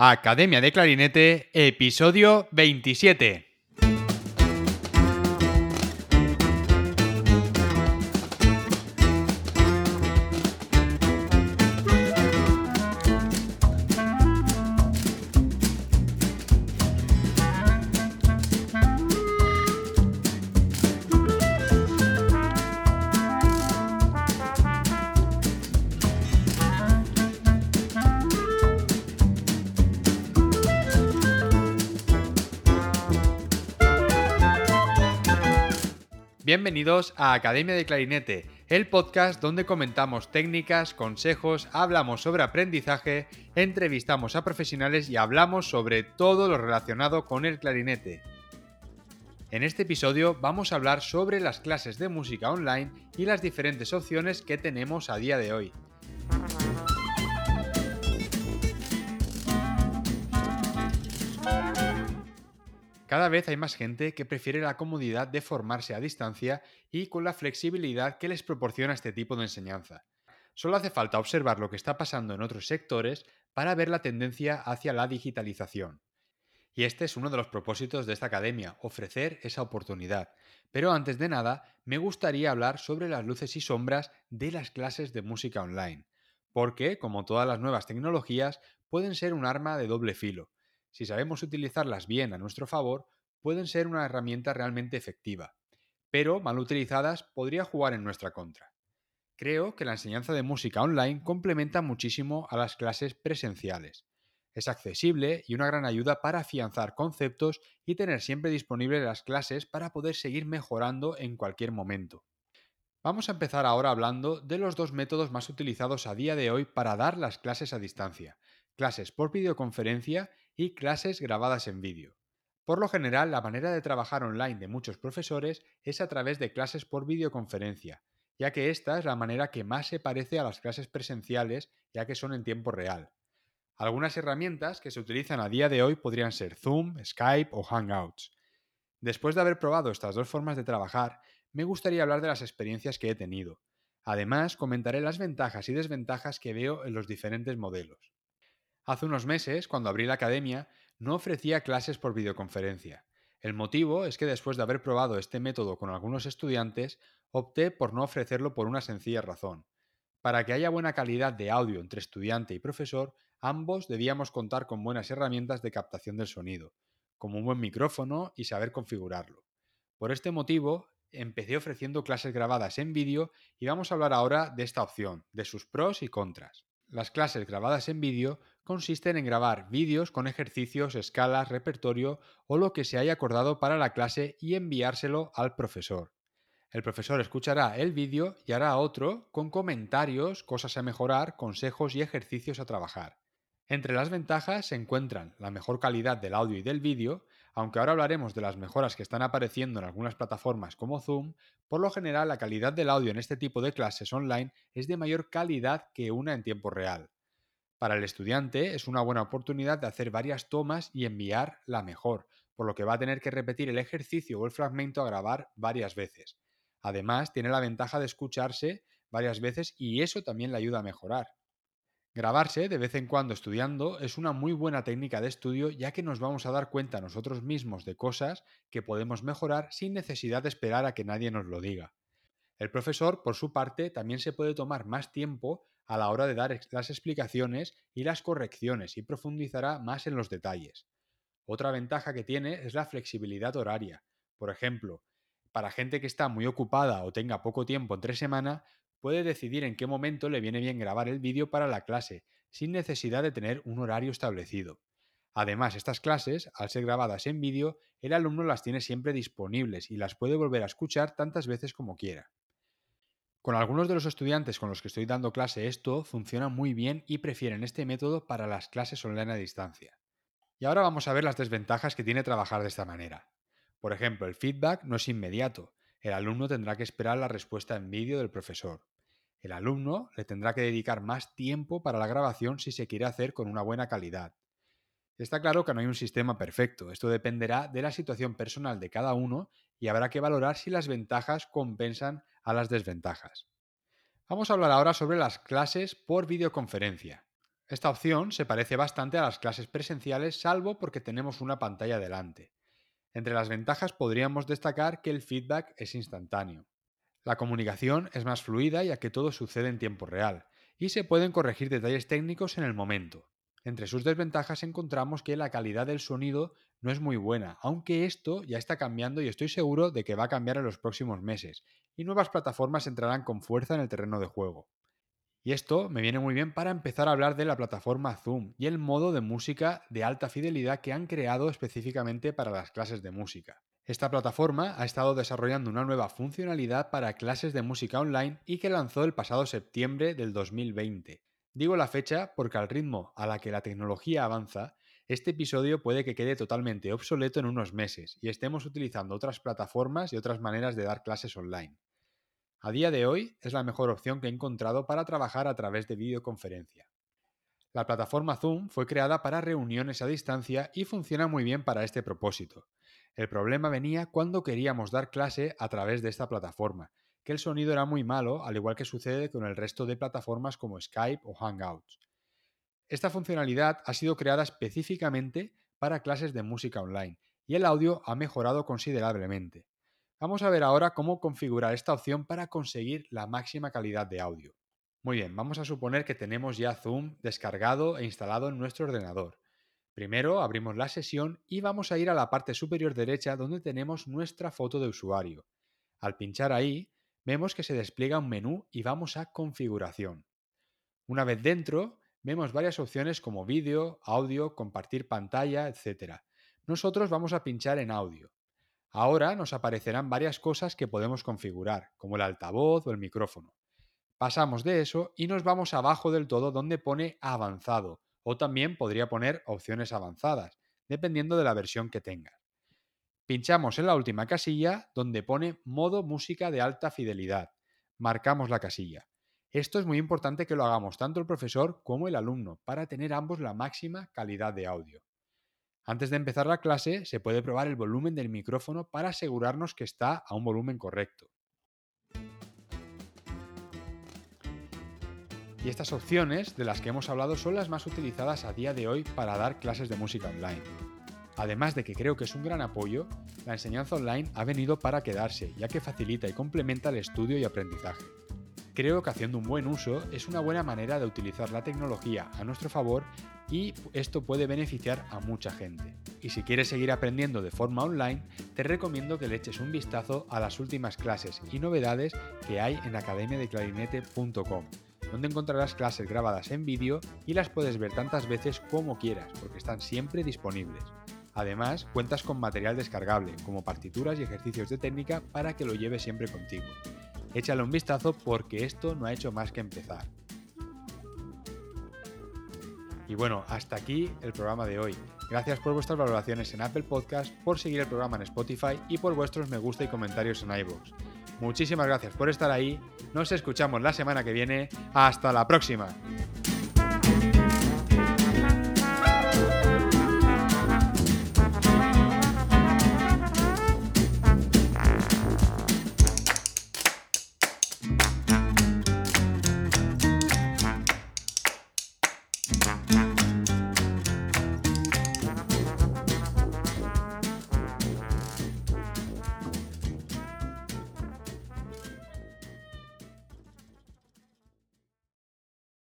Academia de Clarinete, episodio 27. Bienvenidos a Academia de Clarinete, el podcast donde comentamos técnicas, consejos, hablamos sobre aprendizaje, entrevistamos a profesionales y hablamos sobre todo lo relacionado con el clarinete. En este episodio vamos a hablar sobre las clases de música online y las diferentes opciones que tenemos a día de hoy. Cada vez hay más gente que prefiere la comodidad de formarse a distancia y con la flexibilidad que les proporciona este tipo de enseñanza. Solo hace falta observar lo que está pasando en otros sectores para ver la tendencia hacia la digitalización. Y este es uno de los propósitos de esta academia, ofrecer esa oportunidad. Pero antes de nada, me gustaría hablar sobre las luces y sombras de las clases de música online, porque, como todas las nuevas tecnologías, pueden ser un arma de doble filo si sabemos utilizarlas bien a nuestro favor, pueden ser una herramienta realmente efectiva, pero mal utilizadas podría jugar en nuestra contra. Creo que la enseñanza de música online complementa muchísimo a las clases presenciales. Es accesible y una gran ayuda para afianzar conceptos y tener siempre disponibles las clases para poder seguir mejorando en cualquier momento. Vamos a empezar ahora hablando de los dos métodos más utilizados a día de hoy para dar las clases a distancia, clases por videoconferencia y clases grabadas en vídeo. Por lo general, la manera de trabajar online de muchos profesores es a través de clases por videoconferencia, ya que esta es la manera que más se parece a las clases presenciales, ya que son en tiempo real. Algunas herramientas que se utilizan a día de hoy podrían ser Zoom, Skype o Hangouts. Después de haber probado estas dos formas de trabajar, me gustaría hablar de las experiencias que he tenido. Además, comentaré las ventajas y desventajas que veo en los diferentes modelos. Hace unos meses, cuando abrí la academia, no ofrecía clases por videoconferencia. El motivo es que después de haber probado este método con algunos estudiantes, opté por no ofrecerlo por una sencilla razón. Para que haya buena calidad de audio entre estudiante y profesor, ambos debíamos contar con buenas herramientas de captación del sonido, como un buen micrófono y saber configurarlo. Por este motivo, empecé ofreciendo clases grabadas en vídeo y vamos a hablar ahora de esta opción, de sus pros y contras. Las clases grabadas en vídeo consisten en grabar vídeos con ejercicios, escalas, repertorio o lo que se haya acordado para la clase y enviárselo al profesor. El profesor escuchará el vídeo y hará otro con comentarios, cosas a mejorar, consejos y ejercicios a trabajar. Entre las ventajas se encuentran la mejor calidad del audio y del vídeo, aunque ahora hablaremos de las mejoras que están apareciendo en algunas plataformas como Zoom, por lo general la calidad del audio en este tipo de clases online es de mayor calidad que una en tiempo real. Para el estudiante es una buena oportunidad de hacer varias tomas y enviar la mejor, por lo que va a tener que repetir el ejercicio o el fragmento a grabar varias veces. Además, tiene la ventaja de escucharse varias veces y eso también le ayuda a mejorar. Grabarse de vez en cuando estudiando es una muy buena técnica de estudio ya que nos vamos a dar cuenta nosotros mismos de cosas que podemos mejorar sin necesidad de esperar a que nadie nos lo diga. El profesor, por su parte, también se puede tomar más tiempo a la hora de dar las explicaciones y las correcciones y profundizará más en los detalles. Otra ventaja que tiene es la flexibilidad horaria. Por ejemplo, para gente que está muy ocupada o tenga poco tiempo entre semana, puede decidir en qué momento le viene bien grabar el vídeo para la clase, sin necesidad de tener un horario establecido. Además, estas clases, al ser grabadas en vídeo, el alumno las tiene siempre disponibles y las puede volver a escuchar tantas veces como quiera. Con algunos de los estudiantes con los que estoy dando clase esto funciona muy bien y prefieren este método para las clases online a distancia. Y ahora vamos a ver las desventajas que tiene trabajar de esta manera. Por ejemplo, el feedback no es inmediato. El alumno tendrá que esperar la respuesta en vídeo del profesor. El alumno le tendrá que dedicar más tiempo para la grabación si se quiere hacer con una buena calidad. Está claro que no hay un sistema perfecto, esto dependerá de la situación personal de cada uno y habrá que valorar si las ventajas compensan las desventajas. Vamos a hablar ahora sobre las clases por videoconferencia. Esta opción se parece bastante a las clases presenciales salvo porque tenemos una pantalla delante. Entre las ventajas podríamos destacar que el feedback es instantáneo. La comunicación es más fluida ya que todo sucede en tiempo real y se pueden corregir detalles técnicos en el momento. Entre sus desventajas encontramos que la calidad del sonido no es muy buena, aunque esto ya está cambiando y estoy seguro de que va a cambiar en los próximos meses, y nuevas plataformas entrarán con fuerza en el terreno de juego. Y esto me viene muy bien para empezar a hablar de la plataforma Zoom y el modo de música de alta fidelidad que han creado específicamente para las clases de música. Esta plataforma ha estado desarrollando una nueva funcionalidad para clases de música online y que lanzó el pasado septiembre del 2020. Digo la fecha porque al ritmo a la que la tecnología avanza, este episodio puede que quede totalmente obsoleto en unos meses y estemos utilizando otras plataformas y otras maneras de dar clases online. A día de hoy es la mejor opción que he encontrado para trabajar a través de videoconferencia. La plataforma Zoom fue creada para reuniones a distancia y funciona muy bien para este propósito. El problema venía cuando queríamos dar clase a través de esta plataforma, que el sonido era muy malo, al igual que sucede con el resto de plataformas como Skype o Hangouts. Esta funcionalidad ha sido creada específicamente para clases de música online y el audio ha mejorado considerablemente. Vamos a ver ahora cómo configurar esta opción para conseguir la máxima calidad de audio. Muy bien, vamos a suponer que tenemos ya Zoom descargado e instalado en nuestro ordenador. Primero abrimos la sesión y vamos a ir a la parte superior derecha donde tenemos nuestra foto de usuario. Al pinchar ahí, vemos que se despliega un menú y vamos a configuración. Una vez dentro, vemos varias opciones como vídeo, audio, compartir pantalla, etc. Nosotros vamos a pinchar en audio. Ahora nos aparecerán varias cosas que podemos configurar, como el altavoz o el micrófono. Pasamos de eso y nos vamos abajo del todo donde pone avanzado, o también podría poner opciones avanzadas, dependiendo de la versión que tengas. Pinchamos en la última casilla donde pone modo música de alta fidelidad. Marcamos la casilla. Esto es muy importante que lo hagamos tanto el profesor como el alumno para tener ambos la máxima calidad de audio. Antes de empezar la clase se puede probar el volumen del micrófono para asegurarnos que está a un volumen correcto. Y estas opciones de las que hemos hablado son las más utilizadas a día de hoy para dar clases de música online. Además de que creo que es un gran apoyo, la enseñanza online ha venido para quedarse, ya que facilita y complementa el estudio y aprendizaje. Creo que haciendo un buen uso es una buena manera de utilizar la tecnología a nuestro favor y esto puede beneficiar a mucha gente. Y si quieres seguir aprendiendo de forma online, te recomiendo que le eches un vistazo a las últimas clases y novedades que hay en academiadeclarinete.com donde encontrarás clases grabadas en vídeo y las puedes ver tantas veces como quieras, porque están siempre disponibles. Además, cuentas con material descargable, como partituras y ejercicios de técnica para que lo lleves siempre contigo. Échale un vistazo porque esto no ha hecho más que empezar. Y bueno, hasta aquí el programa de hoy. Gracias por vuestras valoraciones en Apple Podcast, por seguir el programa en Spotify y por vuestros me gusta y comentarios en iVoox. Muchísimas gracias por estar ahí. Nos escuchamos la semana que viene. Hasta la próxima.